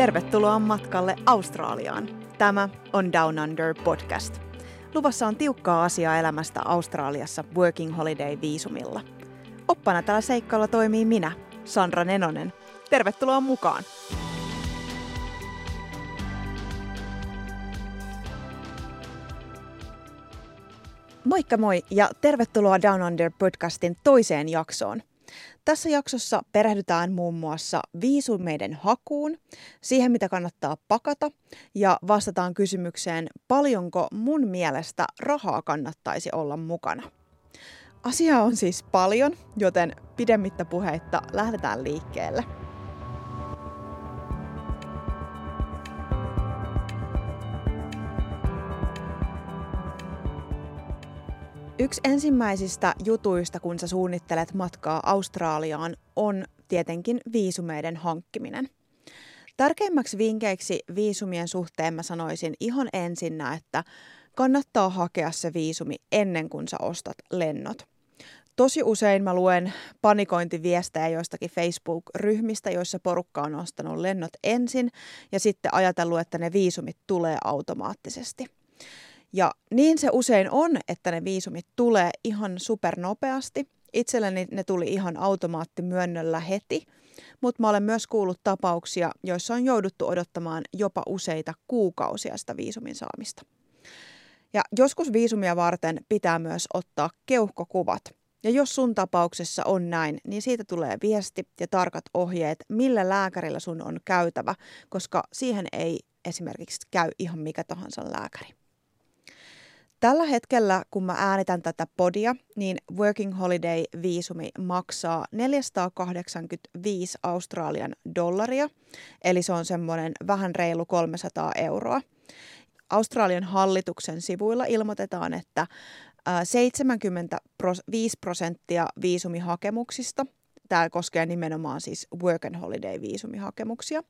Tervetuloa matkalle Australiaan. Tämä on Down Under podcast. Luvassa on tiukkaa asiaa elämästä Australiassa Working Holiday-viisumilla. Oppana tällä seikkailulla toimii minä, Sandra Nenonen. Tervetuloa mukaan! Moikka moi ja tervetuloa Down Under podcastin toiseen jaksoon. Tässä jaksossa perehdytään muun muassa viisumeiden hakuun, siihen mitä kannattaa pakata ja vastataan kysymykseen, paljonko mun mielestä rahaa kannattaisi olla mukana. Asia on siis paljon, joten pidemmittä puheitta lähdetään liikkeelle. Yksi ensimmäisistä jutuista, kun sä suunnittelet matkaa Australiaan, on tietenkin viisumeiden hankkiminen. Tärkeimmäksi vinkkeiksi viisumien suhteen mä sanoisin ihan ensinnä, että kannattaa hakea se viisumi ennen kuin sä ostat lennot. Tosi usein mä luen panikointiviestejä joistakin Facebook-ryhmistä, joissa porukka on ostanut lennot ensin ja sitten ajatellut, että ne viisumit tulee automaattisesti – ja niin se usein on, että ne viisumit tulee ihan supernopeasti. Itselleni ne tuli ihan automaattimyönnöllä heti, mutta mä olen myös kuullut tapauksia, joissa on jouduttu odottamaan jopa useita kuukausia sitä viisumin saamista. Ja joskus viisumia varten pitää myös ottaa keuhkokuvat. Ja jos sun tapauksessa on näin, niin siitä tulee viesti ja tarkat ohjeet, millä lääkärillä sun on käytävä, koska siihen ei esimerkiksi käy ihan mikä tahansa lääkäri. Tällä hetkellä, kun mä äänitän tätä podia, niin Working Holiday-viisumi maksaa 485 Australian dollaria, eli se on semmoinen vähän reilu 300 euroa. Australian hallituksen sivuilla ilmoitetaan, että 75 prosenttia viisumihakemuksista, tämä koskee nimenomaan siis Work and Holiday-viisumihakemuksia,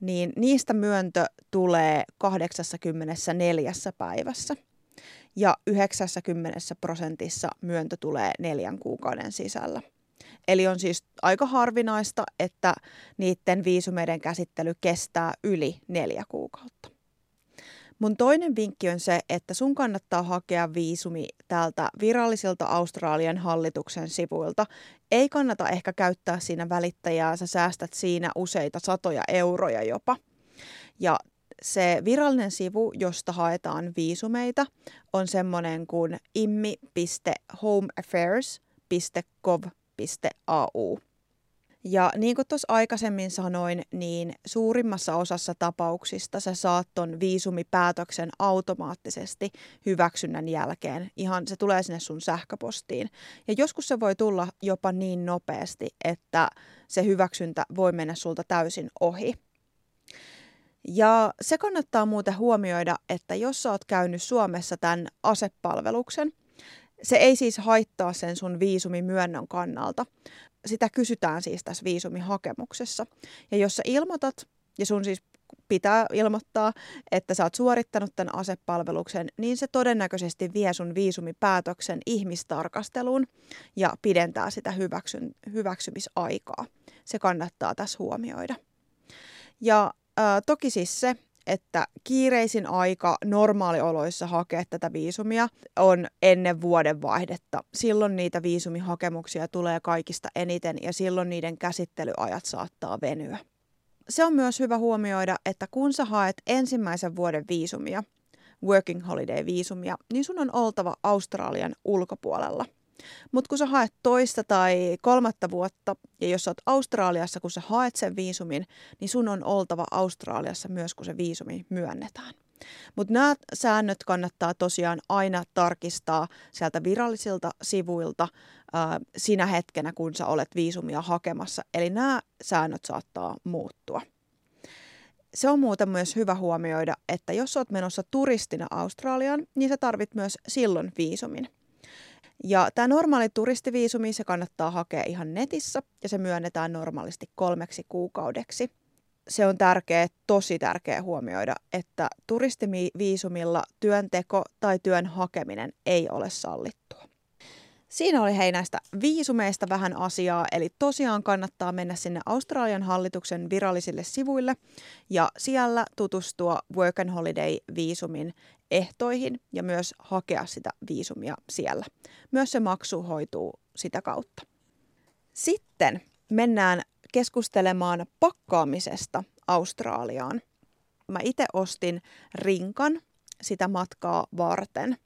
niin niistä myöntö tulee 84 päivässä – ja 90 prosentissa myöntö tulee neljän kuukauden sisällä. Eli on siis aika harvinaista, että niiden viisumeiden käsittely kestää yli neljä kuukautta. Mun toinen vinkki on se, että sun kannattaa hakea viisumi täältä virallisilta Australian hallituksen sivuilta. Ei kannata ehkä käyttää siinä välittäjää, sä säästät siinä useita satoja euroja jopa. Ja se virallinen sivu, josta haetaan viisumeita, on semmoinen kuin immi.homeaffairs.gov.au. Ja niin kuin tuossa aikaisemmin sanoin, niin suurimmassa osassa tapauksista sä saat ton viisumipäätöksen automaattisesti hyväksynnän jälkeen. Ihan se tulee sinne sun sähköpostiin. Ja joskus se voi tulla jopa niin nopeasti, että se hyväksyntä voi mennä sulta täysin ohi. Ja se kannattaa muuten huomioida, että jos sä oot käynyt Suomessa tämän asepalveluksen, se ei siis haittaa sen sun viisumimyönnön kannalta. Sitä kysytään siis tässä viisumihakemuksessa. Ja jos sä ilmoitat, ja sun siis pitää ilmoittaa, että sä oot suorittanut tämän asepalveluksen, niin se todennäköisesti vie sun viisumipäätöksen ihmistarkasteluun ja pidentää sitä hyväksyn, hyväksymisaikaa. Se kannattaa tässä huomioida. Ja Ää, toki siis se, että kiireisin aika normaalioloissa hakea tätä viisumia on ennen vuodenvaihdetta. Silloin niitä viisumihakemuksia tulee kaikista eniten ja silloin niiden käsittelyajat saattaa venyä. Se on myös hyvä huomioida, että kun sä haet ensimmäisen vuoden viisumia, working holiday viisumia, niin sun on oltava Australian ulkopuolella – mutta kun sä haet toista tai kolmatta vuotta, ja jos sä oot Australiassa, kun sä haet sen viisumin, niin sun on oltava Australiassa myös, kun se viisumi myönnetään. Mutta nämä säännöt kannattaa tosiaan aina tarkistaa sieltä virallisilta sivuilta ää, sinä hetkenä, kun sä olet viisumia hakemassa. Eli nämä säännöt saattaa muuttua. Se on muuten myös hyvä huomioida, että jos olet menossa turistina Australiaan, niin sä tarvit myös silloin viisumin. Ja tämä normaali turistiviisumi, se kannattaa hakea ihan netissä ja se myönnetään normaalisti kolmeksi kuukaudeksi. Se on tärkeä, tosi tärkeä huomioida, että turistiviisumilla työnteko tai työn hakeminen ei ole sallittua. Siinä oli hei näistä viisumeista vähän asiaa, eli tosiaan kannattaa mennä sinne Australian hallituksen virallisille sivuille ja siellä tutustua Work and Holiday-viisumin ehtoihin ja myös hakea sitä viisumia siellä. Myös se maksu hoituu sitä kautta. Sitten mennään keskustelemaan pakkaamisesta Australiaan. Mä itse ostin rinkan sitä matkaa varten.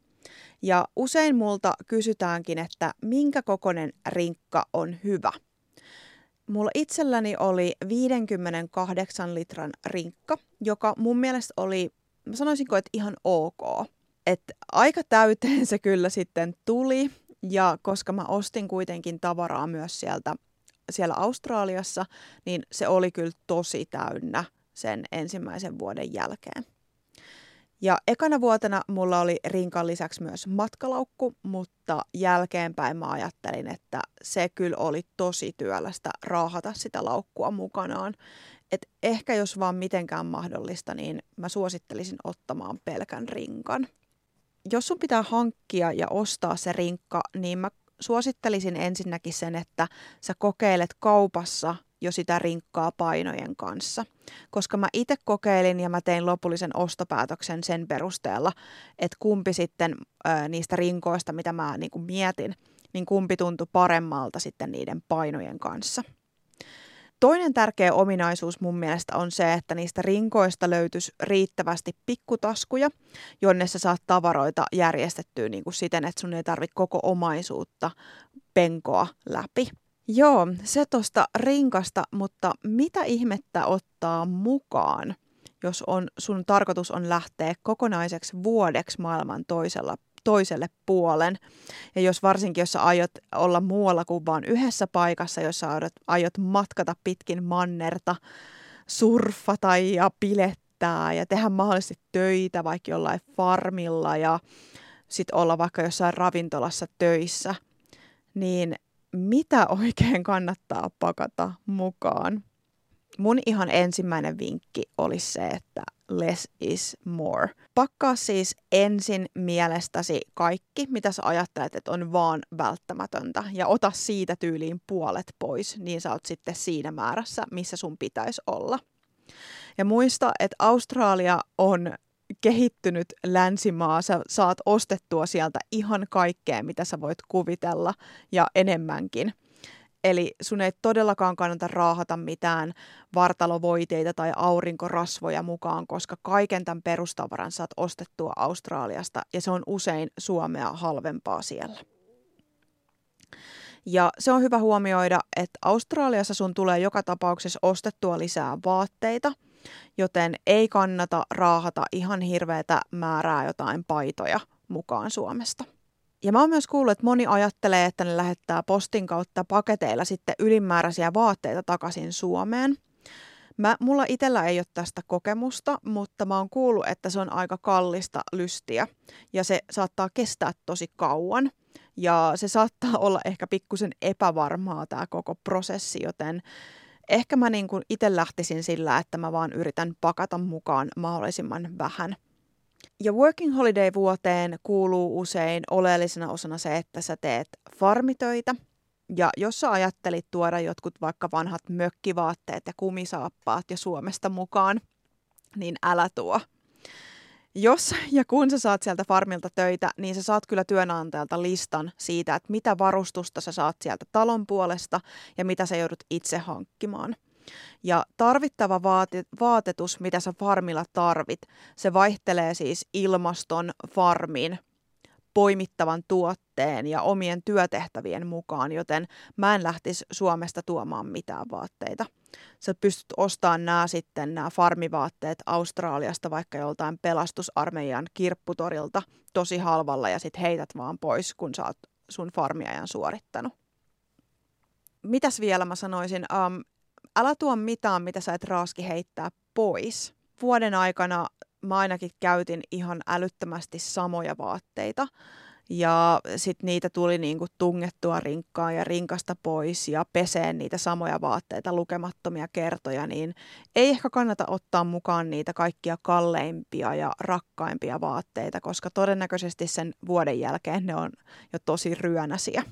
Ja usein multa kysytäänkin, että minkä kokoinen rinkka on hyvä. Mulla itselläni oli 58 litran rinkka, joka mun mielestä oli, mä sanoisinko, että ihan ok. Et aika täyteen se kyllä sitten tuli, ja koska mä ostin kuitenkin tavaraa myös sieltä siellä Australiassa, niin se oli kyllä tosi täynnä sen ensimmäisen vuoden jälkeen. Ja ekana vuotena mulla oli rinkan lisäksi myös matkalaukku, mutta jälkeenpäin mä ajattelin, että se kyllä oli tosi työlästä raahata sitä laukkua mukanaan. Et ehkä jos vaan mitenkään mahdollista, niin mä suosittelisin ottamaan pelkän rinkan. Jos sun pitää hankkia ja ostaa se rinkka, niin mä suosittelisin ensinnäkin sen, että sä kokeilet kaupassa jo sitä rinkkaa painojen kanssa. Koska mä itse kokeilin ja mä tein lopullisen ostopäätöksen sen perusteella, että kumpi sitten ö, niistä rinkoista, mitä mä niin mietin, niin kumpi tuntui paremmalta sitten niiden painojen kanssa. Toinen tärkeä ominaisuus mun mielestä on se, että niistä rinkoista löytyisi riittävästi pikkutaskuja, jonne sä saat tavaroita järjestettyä niin kuin siten, että sun ei tarvitse koko omaisuutta penkoa läpi. Joo, se tuosta rinkasta, mutta mitä ihmettä ottaa mukaan, jos on, sun tarkoitus on lähteä kokonaiseksi vuodeksi maailman toisella, toiselle puolen. Ja jos varsinkin, jos sä aiot olla muualla kuin vain yhdessä paikassa, jos sä aiot, aiot matkata pitkin mannerta, surfata ja pilettää ja tehdä mahdollisesti töitä vaikka jollain farmilla ja sitten olla vaikka jossain ravintolassa töissä, niin mitä oikein kannattaa pakata mukaan? Mun ihan ensimmäinen vinkki olisi se, että less is more. Pakkaa siis ensin mielestäsi kaikki, mitä sä ajattelet, että on vaan välttämätöntä, ja ota siitä tyyliin puolet pois, niin sä oot sitten siinä määrässä, missä sun pitäisi olla. Ja muista, että Australia on kehittynyt länsimaa, sä saat ostettua sieltä ihan kaikkea, mitä sä voit kuvitella ja enemmänkin. Eli sun ei todellakaan kannata raahata mitään vartalovoiteita tai aurinkorasvoja mukaan, koska kaiken tämän perustavaran saat ostettua Australiasta ja se on usein Suomea halvempaa siellä. Ja se on hyvä huomioida, että Australiassa sun tulee joka tapauksessa ostettua lisää vaatteita – joten ei kannata raahata ihan hirveätä määrää jotain paitoja mukaan Suomesta. Ja mä oon myös kuullut, että moni ajattelee, että ne lähettää postin kautta paketeilla sitten ylimääräisiä vaatteita takaisin Suomeen. Mä, mulla itsellä ei ole tästä kokemusta, mutta mä oon kuullut, että se on aika kallista lystiä ja se saattaa kestää tosi kauan. Ja se saattaa olla ehkä pikkusen epävarmaa tämä koko prosessi, joten ehkä mä niin itse lähtisin sillä, että mä vaan yritän pakata mukaan mahdollisimman vähän. Ja working holiday vuoteen kuuluu usein oleellisena osana se, että sä teet farmitöitä. Ja jos sä ajattelit tuoda jotkut vaikka vanhat mökkivaatteet ja kumisaappaat ja Suomesta mukaan, niin älä tuo jos ja kun sä saat sieltä farmilta töitä, niin sä saat kyllä työnantajalta listan siitä, että mitä varustusta sä saat sieltä talon puolesta ja mitä sä joudut itse hankkimaan. Ja tarvittava vaate- vaatetus, mitä sä farmilla tarvit, se vaihtelee siis ilmaston, farmin, poimittavan tuotteen ja omien työtehtävien mukaan, joten mä en lähtisi Suomesta tuomaan mitään vaatteita sä pystyt ostamaan nämä sitten nämä farmivaatteet Australiasta vaikka joltain pelastusarmeijan kirpputorilta tosi halvalla ja sitten heität vaan pois, kun sä oot sun farmiajan suorittanut. Mitäs vielä mä sanoisin? Um, älä tuo mitään, mitä sä et raaski heittää pois. Vuoden aikana mä ainakin käytin ihan älyttömästi samoja vaatteita. ja sitten niitä tuli niinku tungettua rinkkaan ja rinkasta pois ja peseen niitä samoja vaatteita lukemattomia kertoja, niin ei ehkä kannata ottaa mukaan niitä kaikkia kalleimpia ja rakkaimpia vaatteita, koska todennäköisesti sen vuoden jälkeen ne on jo tosi ryönäsiä.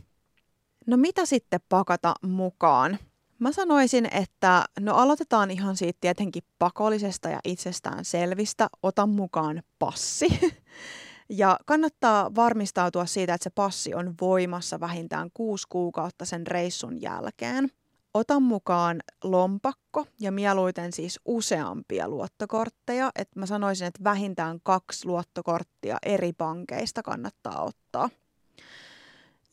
No mitä sitten pakata mukaan? Mä sanoisin, että no aloitetaan ihan siitä tietenkin pakollisesta ja itsestään selvistä. Ota mukaan passi. Ja kannattaa varmistautua siitä, että se passi on voimassa vähintään kuusi kuukautta sen reissun jälkeen. Ota mukaan lompakko ja mieluiten siis useampia luottokortteja. Et mä sanoisin, että vähintään kaksi luottokorttia eri pankeista kannattaa ottaa.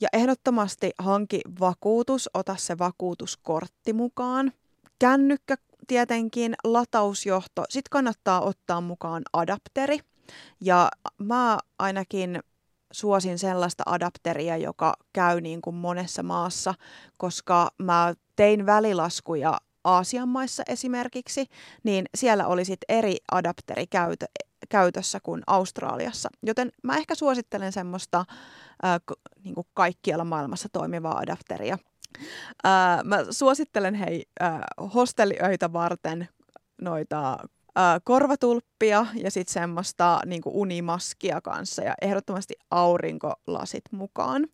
Ja ehdottomasti hanki vakuutus, ota se vakuutuskortti mukaan. Kännykkä tietenkin, latausjohto, sitten kannattaa ottaa mukaan adapteri. Ja mä ainakin suosin sellaista adapteria, joka käy niin kuin monessa maassa, koska mä tein välilaskuja Aasian maissa esimerkiksi, niin siellä oli sitten eri adapteri käytö, käytössä kuin Australiassa. Joten mä ehkä suosittelen semmoista ää, niin kuin kaikkialla maailmassa toimivaa adapteria. Ää, mä suosittelen hei ää, hostelliöitä varten noita korvatulppia ja sitten semmoista niin unimaskia kanssa ja ehdottomasti aurinkolasit mukaan.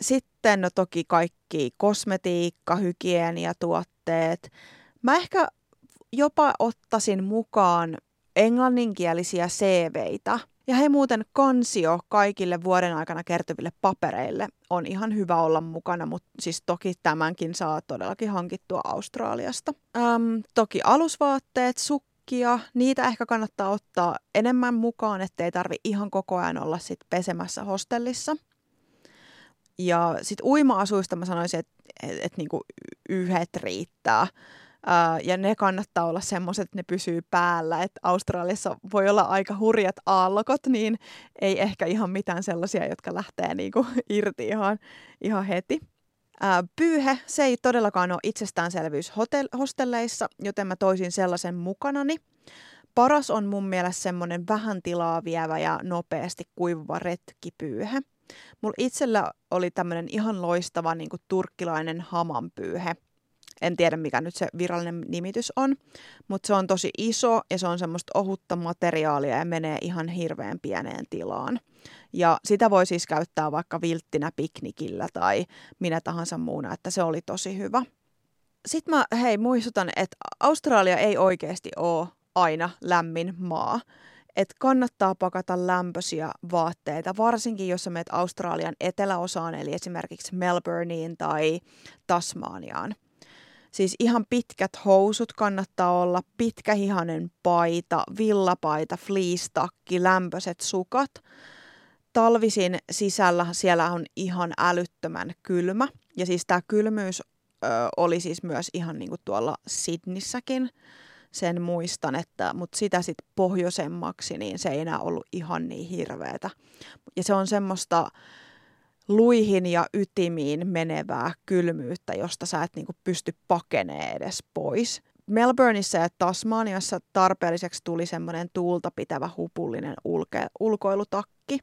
Sitten no toki kaikki kosmetiikka, hygieniatuotteet. Mä ehkä jopa ottaisin mukaan englanninkielisiä CVitä. Ja hei muuten kansio kaikille vuoden aikana kertyville papereille on ihan hyvä olla mukana, mutta siis toki tämänkin saa todellakin hankittua Australiasta. Öm, toki alusvaatteet, sukkia, niitä ehkä kannattaa ottaa enemmän mukaan, ettei tarvi ihan koko ajan olla sit pesemässä hostellissa. Ja sitten uima-asuista mä sanoisin, että et, et niinku yhdet riittää. Ja ne kannattaa olla semmoiset, että ne pysyy päällä. Et Australiassa voi olla aika hurjat aallokot, niin ei ehkä ihan mitään sellaisia, jotka lähtee niinku irti ihan, ihan heti. Uh, pyyhe, se ei todellakaan ole itsestäänselvyys hotel- hostelleissa, joten mä toisin sellaisen mukanani. Paras on mun mielestä semmoinen vähän tilaa vievä ja nopeasti kuivuva retkipyyhe. Mulla itsellä oli tämmöinen ihan loistava niin turkkilainen hamanpyyhe – en tiedä mikä nyt se virallinen nimitys on, mutta se on tosi iso ja se on semmoista ohutta materiaalia ja menee ihan hirveän pieneen tilaan. Ja sitä voi siis käyttää vaikka vilttinä piknikillä tai minä tahansa muuna, että se oli tosi hyvä. Sitten mä hei muistutan, että Australia ei oikeasti ole aina lämmin maa. Että kannattaa pakata lämpöisiä vaatteita, varsinkin jos sä menet Australian eteläosaan, eli esimerkiksi Melbourneen tai Tasmaniaan. Siis ihan pitkät housut kannattaa olla, pitkähihanen paita, villapaita, fleece-takki, lämpöiset sukat. Talvisin sisällä siellä on ihan älyttömän kylmä. Ja siis tämä kylmyys ö, oli siis myös ihan niin kuin tuolla Sydnissäkin. Sen muistan, että, mutta sitä sitten pohjoisemmaksi, niin se ei enää ollut ihan niin hirveätä. Ja se on semmoista luihin ja ytimiin menevää kylmyyttä, josta sä et niinku pysty pakenee edes pois. Melbourneissa ja Tasmaniassa tarpeelliseksi tuli semmoinen tuulta pitävä hupullinen ulke- ulkoilutakki.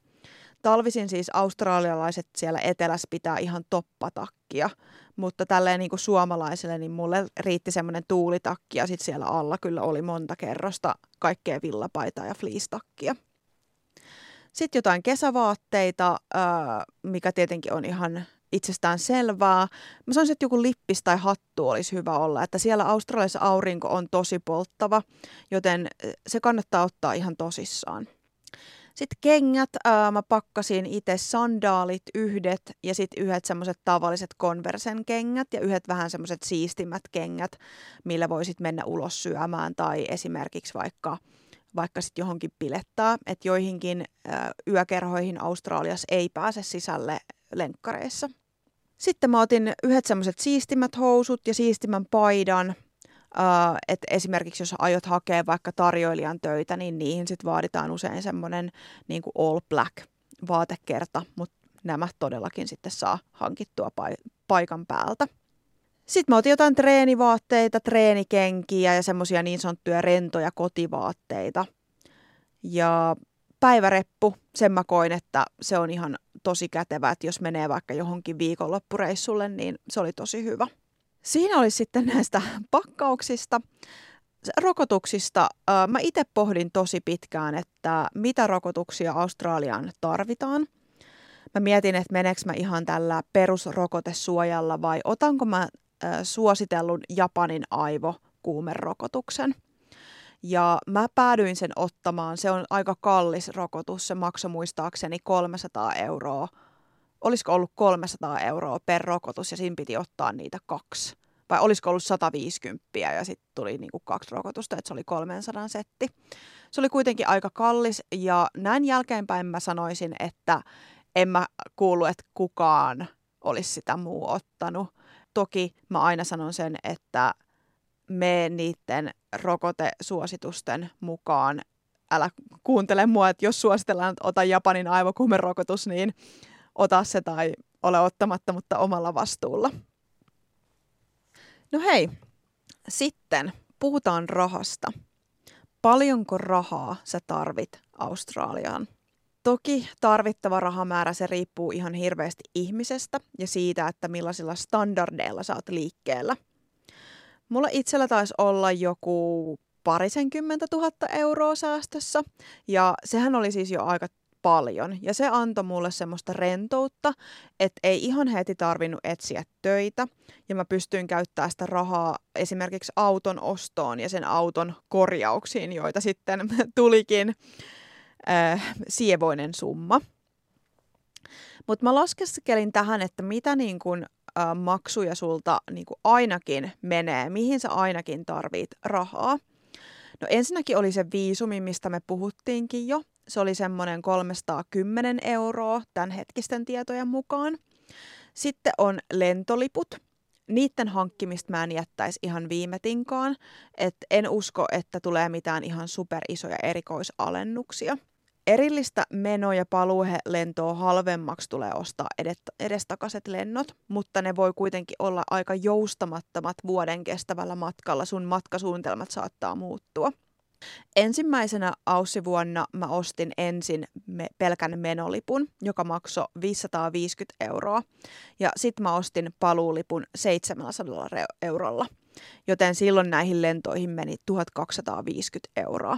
Talvisin siis australialaiset siellä etelässä pitää ihan toppatakkia, mutta tälleen niin kuin suomalaiselle, niin mulle riitti semmoinen tuulitakki ja sitten siellä alla kyllä oli monta kerrosta kaikkea villapaitaa ja fleece-takkia. Sitten jotain kesävaatteita, mikä tietenkin on ihan itsestään selvää. Mä sanoisin, että joku lippis tai hattu olisi hyvä olla, että siellä Australiassa aurinko on tosi polttava, joten se kannattaa ottaa ihan tosissaan. Sitten kengät, ää, mä pakkasin itse sandaalit yhdet ja sitten yhdet semmoiset tavalliset konversen kengät ja yhdet vähän semmoiset siistimmät kengät, millä voisit mennä ulos syömään tai esimerkiksi vaikka vaikka sitten johonkin pilettää, että joihinkin ö, yökerhoihin Australiassa ei pääse sisälle lenkkareissa. Sitten mä otin yhdet semmoiset siistimmät housut ja siistimmän paidan, että esimerkiksi jos aiot hakea vaikka tarjoilijan töitä, niin niihin sitten vaaditaan usein semmoinen niin all black vaatekerta, mutta nämä todellakin sitten saa hankittua paikan päältä. Sitten mä otin jotain treenivaatteita, treenikenkiä ja semmoisia niin sanottuja rentoja kotivaatteita. Ja päiväreppu, sen mä koin, että se on ihan tosi kätevä, että jos menee vaikka johonkin viikonloppureissulle, niin se oli tosi hyvä. Siinä oli sitten näistä pakkauksista. Rokotuksista mä itse pohdin tosi pitkään, että mitä rokotuksia Australiaan tarvitaan. Mä mietin, että meneekö mä ihan tällä perusrokotesuojalla vai otanko mä suositellun Japanin aivokuumerokotuksen. Ja mä päädyin sen ottamaan. Se on aika kallis rokotus. Se maksoi muistaakseni 300 euroa. Olisiko ollut 300 euroa per rokotus ja siinä piti ottaa niitä kaksi vai olisiko ollut 150 ja sitten tuli niin kuin kaksi rokotusta, että se oli 300 setti. Se oli kuitenkin aika kallis ja näin jälkeenpäin mä sanoisin, että en mä kuulu, että kukaan olisi sitä muu ottanut. Toki mä aina sanon sen, että me niiden rokotesuositusten mukaan, älä kuuntele mua, että jos suositellaan, että ota Japanin aivokuumerokotus, niin ota se tai ole ottamatta, mutta omalla vastuulla. No hei, sitten puhutaan rahasta. Paljonko rahaa sä tarvit Australiaan? Toki tarvittava rahamäärä se riippuu ihan hirveästi ihmisestä ja siitä, että millaisilla standardeilla sä oot liikkeellä. Mulla itsellä taisi olla joku parisenkymmentä tuhatta euroa säästössä ja sehän oli siis jo aika paljon. Ja se antoi mulle semmoista rentoutta, että ei ihan heti tarvinnut etsiä töitä. Ja mä pystyin käyttämään sitä rahaa esimerkiksi auton ostoon ja sen auton korjauksiin, joita sitten tulikin äh, sievoinen summa. Mutta mä laskeskelin tähän, että mitä niin kun, äh, maksuja sulta niin ainakin menee, mihin sä ainakin tarvit rahaa. No ensinnäkin oli se viisumi, mistä me puhuttiinkin jo. Se oli semmoinen 310 euroa tämän hetkisten tietojen mukaan. Sitten on lentoliput. Niiden hankkimista mä en jättäisi ihan viime tinkaan. Et en usko, että tulee mitään ihan superisoja erikoisalennuksia. Erillistä meno- ja paluulentoa halvemmaksi tulee ostaa edestakaiset lennot, mutta ne voi kuitenkin olla aika joustamattomat vuoden kestävällä matkalla. Sun matkasuunnitelmat saattaa muuttua. Ensimmäisenä aussivuonna mä ostin ensin me, pelkän menolipun, joka maksoi 550 euroa. Ja sitten mä ostin paluulipun 700 eurolla. Joten silloin näihin lentoihin meni 1250 euroa.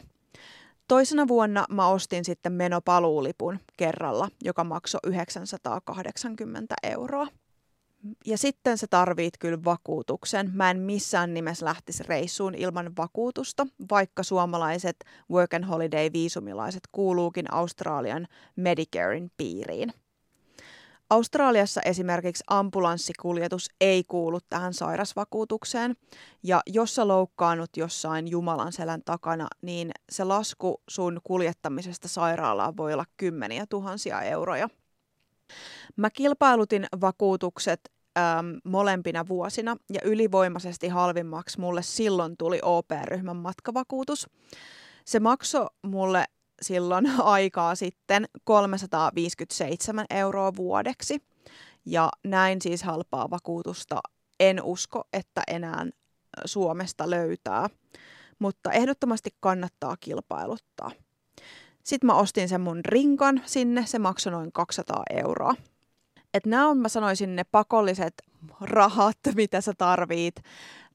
Toisena vuonna mä ostin sitten menopaluulipun kerralla, joka maksoi 980 euroa. Ja sitten sä tarvit kyllä vakuutuksen. Mä en missään nimessä lähtisi reissuun ilman vakuutusta, vaikka suomalaiset work and holiday viisumilaiset kuuluukin Australian Medicarein piiriin. Australiassa esimerkiksi ambulanssikuljetus ei kuulu tähän sairasvakuutukseen, ja jos sä loukkaannut jossain Jumalan selän takana, niin se lasku sun kuljettamisesta sairaalaan voi olla kymmeniä tuhansia euroja. Mä kilpailutin vakuutukset äm, molempina vuosina ja ylivoimaisesti halvimmaksi mulle silloin tuli OP-ryhmän matkavakuutus. Se maksoi mulle silloin aikaa sitten 357 euroa vuodeksi ja näin siis halpaa vakuutusta en usko, että enää Suomesta löytää, mutta ehdottomasti kannattaa kilpailuttaa. Sitten mä ostin sen mun rinkan sinne, se maksoi noin 200 euroa. Et nämä on, mä sanoisin, ne pakolliset rahat, mitä sä tarvit,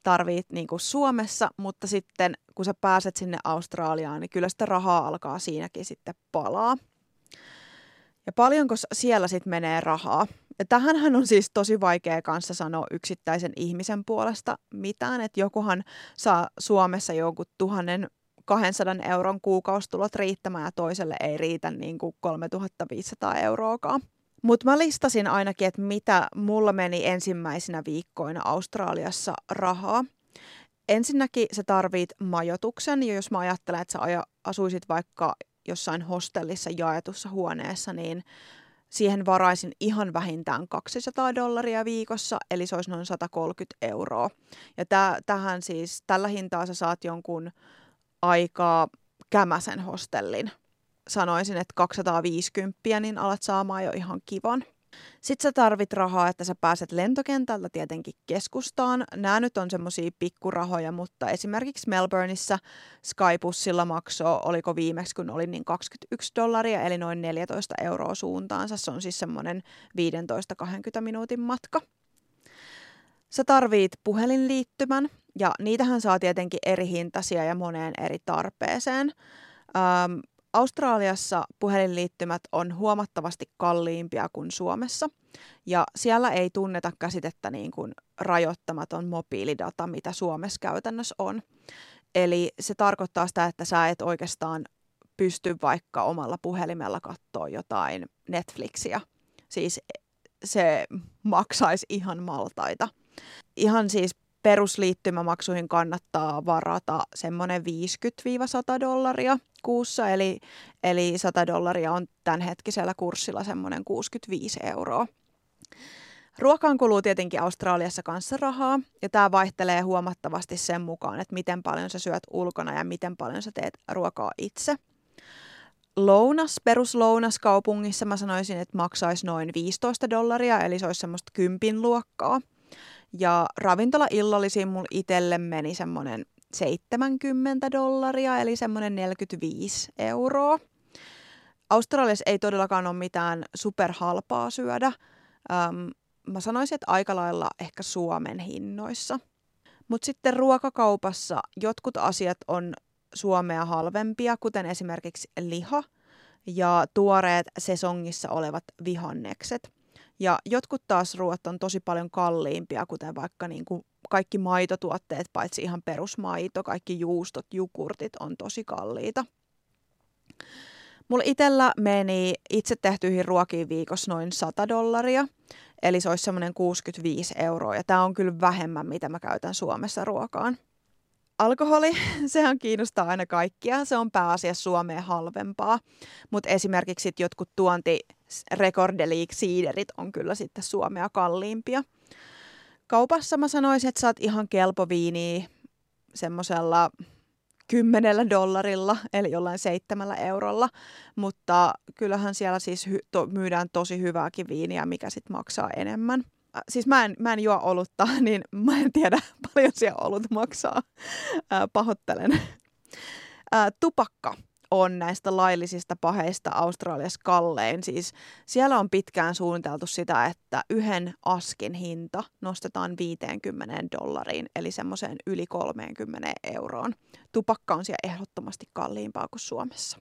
tarvit niin kuin Suomessa, mutta sitten kun sä pääset sinne Australiaan, niin kyllä sitä rahaa alkaa siinäkin sitten palaa. Ja paljonko siellä sitten menee rahaa? Ja tähänhän on siis tosi vaikea kanssa sanoa yksittäisen ihmisen puolesta mitään, että jokuhan saa Suomessa jonkun tuhannen 200 euron kuukaustulot riittämään ja toiselle ei riitä niin kuin 3500 euroakaan. Mutta mä listasin ainakin, että mitä mulla meni ensimmäisenä viikkoina Australiassa rahaa. Ensinnäkin sä tarvit majoituksen, ja jos mä ajattelen, että sä asuisit vaikka jossain hostellissa jaetussa huoneessa, niin siihen varaisin ihan vähintään 200 dollaria viikossa, eli se olisi noin 130 euroa. Ja täh- tähän siis, tällä hintaa sä saat jonkun aikaa kämäsen hostellin. Sanoisin, että 250, niin alat saamaan jo ihan kivan. Sitten sä tarvit rahaa, että sä pääset lentokentältä tietenkin keskustaan. Nämä nyt on semmosia pikkurahoja, mutta esimerkiksi Melbourneissa Skybussilla maksoi, oliko viimeksi kun oli niin 21 dollaria, eli noin 14 euroa suuntaansa. Se on siis semmoinen 15-20 minuutin matka. Sä tarvit puhelinliittymän, ja niitähän saa tietenkin eri hintaisia ja moneen eri tarpeeseen. Ähm, Australiassa puhelinliittymät on huomattavasti kalliimpia kuin Suomessa, ja siellä ei tunneta käsitettä niin kuin rajoittamaton mobiilidata, mitä Suomessa käytännössä on. Eli se tarkoittaa sitä, että sä et oikeastaan pysty vaikka omalla puhelimella katsoa jotain Netflixiä. Siis se maksaisi ihan maltaita. Ihan siis perusliittymämaksuihin kannattaa varata semmoinen 50-100 dollaria kuussa, eli, eli 100 dollaria on tämänhetkisellä kurssilla semmoinen 65 euroa. Ruokaan kuluu tietenkin Australiassa kanssa rahaa, ja tämä vaihtelee huomattavasti sen mukaan, että miten paljon sä syöt ulkona ja miten paljon sä teet ruokaa itse. Lounas, peruslounas kaupungissa mä sanoisin, että maksaisi noin 15 dollaria, eli se olisi semmoista kympin luokkaa – ja ravintola-illallisiin mulla itselle meni semmoinen 70 dollaria, eli semmoinen 45 euroa. Australiassa ei todellakaan ole mitään superhalpaa syödä. Öm, mä sanoisin, että aika lailla ehkä Suomen hinnoissa. Mutta sitten ruokakaupassa jotkut asiat on Suomea halvempia, kuten esimerkiksi liha ja tuoreet sesongissa olevat vihannekset. Ja jotkut taas ruoat on tosi paljon kalliimpia, kuten vaikka niin kuin kaikki maitotuotteet, paitsi ihan perusmaito, kaikki juustot, jukurtit on tosi kalliita. Mulla itsellä meni itse tehtyihin ruokiin viikossa noin 100 dollaria, eli se olisi semmoinen 65 euroa, ja tämä on kyllä vähemmän, mitä mä käytän Suomessa ruokaan. Alkoholi, sehän kiinnostaa aina kaikkia. Se on pääasiassa Suomeen halvempaa. Mutta esimerkiksi jotkut tuonti Recordeliik siiderit on kyllä sitten Suomea kalliimpia. Kaupassa mä sanoisin, että saat ihan kelpo viiniä semmoisella kymmenellä dollarilla, eli jollain seitsemällä eurolla, mutta kyllähän siellä siis hy- to- myydään tosi hyvääkin viiniä, mikä sitten maksaa enemmän. Siis mä en, mä en juo olutta, niin mä en tiedä paljon siellä olut maksaa. Äh, pahoittelen. Äh, tupakka on näistä laillisista paheista Australiassa kallein. Siis siellä on pitkään suunniteltu sitä, että yhden askin hinta nostetaan 50 dollariin, eli semmoiseen yli 30 euroon. Tupakka on siellä ehdottomasti kalliimpaa kuin Suomessa.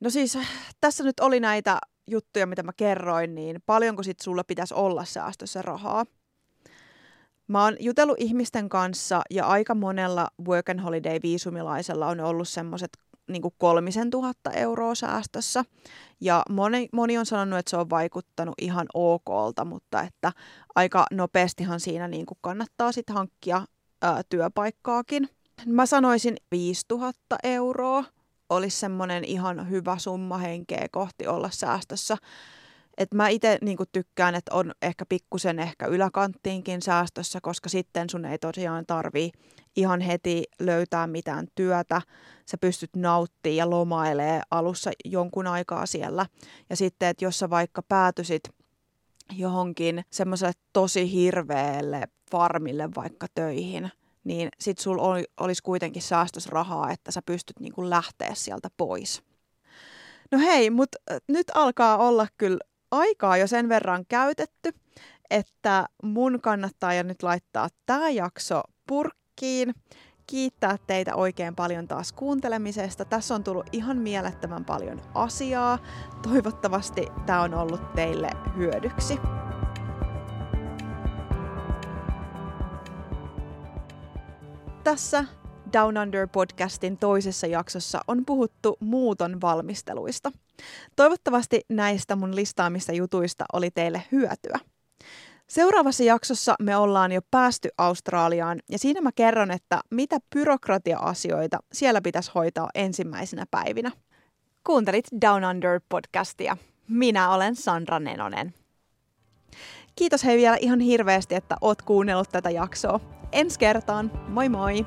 No siis tässä nyt oli näitä juttuja, mitä mä kerroin, niin paljonko sit sulla pitäisi olla säästössä rahaa? Mä oon jutellut ihmisten kanssa ja aika monella work and holiday viisumilaisella on ollut semmoiset niin kolmisen tuhatta euroa säästössä. Ja moni, moni on sanonut, että se on vaikuttanut ihan okolta, mutta että aika nopeastihan siinä niin kuin kannattaa sitten hankkia ää, työpaikkaakin. Mä sanoisin 5000 euroa olisi semmoinen ihan hyvä summa henkeä kohti olla säästössä. Et mä itse niinku tykkään, että on ehkä pikkusen ehkä yläkanttiinkin säästössä, koska sitten sun ei tosiaan tarvii ihan heti löytää mitään työtä. Sä pystyt nauttimaan ja lomailee alussa jonkun aikaa siellä. Ja sitten, että jos sä vaikka päätyisit johonkin semmoiselle tosi hirveelle farmille vaikka töihin, niin sit sul oli, olisi kuitenkin säästösrahaa, että sä pystyt niinku lähteä sieltä pois. No hei, mutta nyt alkaa olla kyllä aikaa jo sen verran käytetty, että mun kannattaa jo nyt laittaa tämä jakso purkkiin. Kiittää teitä oikein paljon taas kuuntelemisesta. Tässä on tullut ihan mielettömän paljon asiaa. Toivottavasti tämä on ollut teille hyödyksi. Tässä Down Under podcastin toisessa jaksossa on puhuttu muuton valmisteluista. Toivottavasti näistä mun listaamista jutuista oli teille hyötyä. Seuraavassa jaksossa me ollaan jo päästy Australiaan ja siinä mä kerron, että mitä byrokratia-asioita siellä pitäisi hoitaa ensimmäisenä päivinä. Kuuntelit Down Under podcastia. Minä olen Sandra Nenonen. Kiitos hei vielä ihan hirveästi, että oot kuunnellut tätä jaksoa. Ensi kertaan. Moi moi!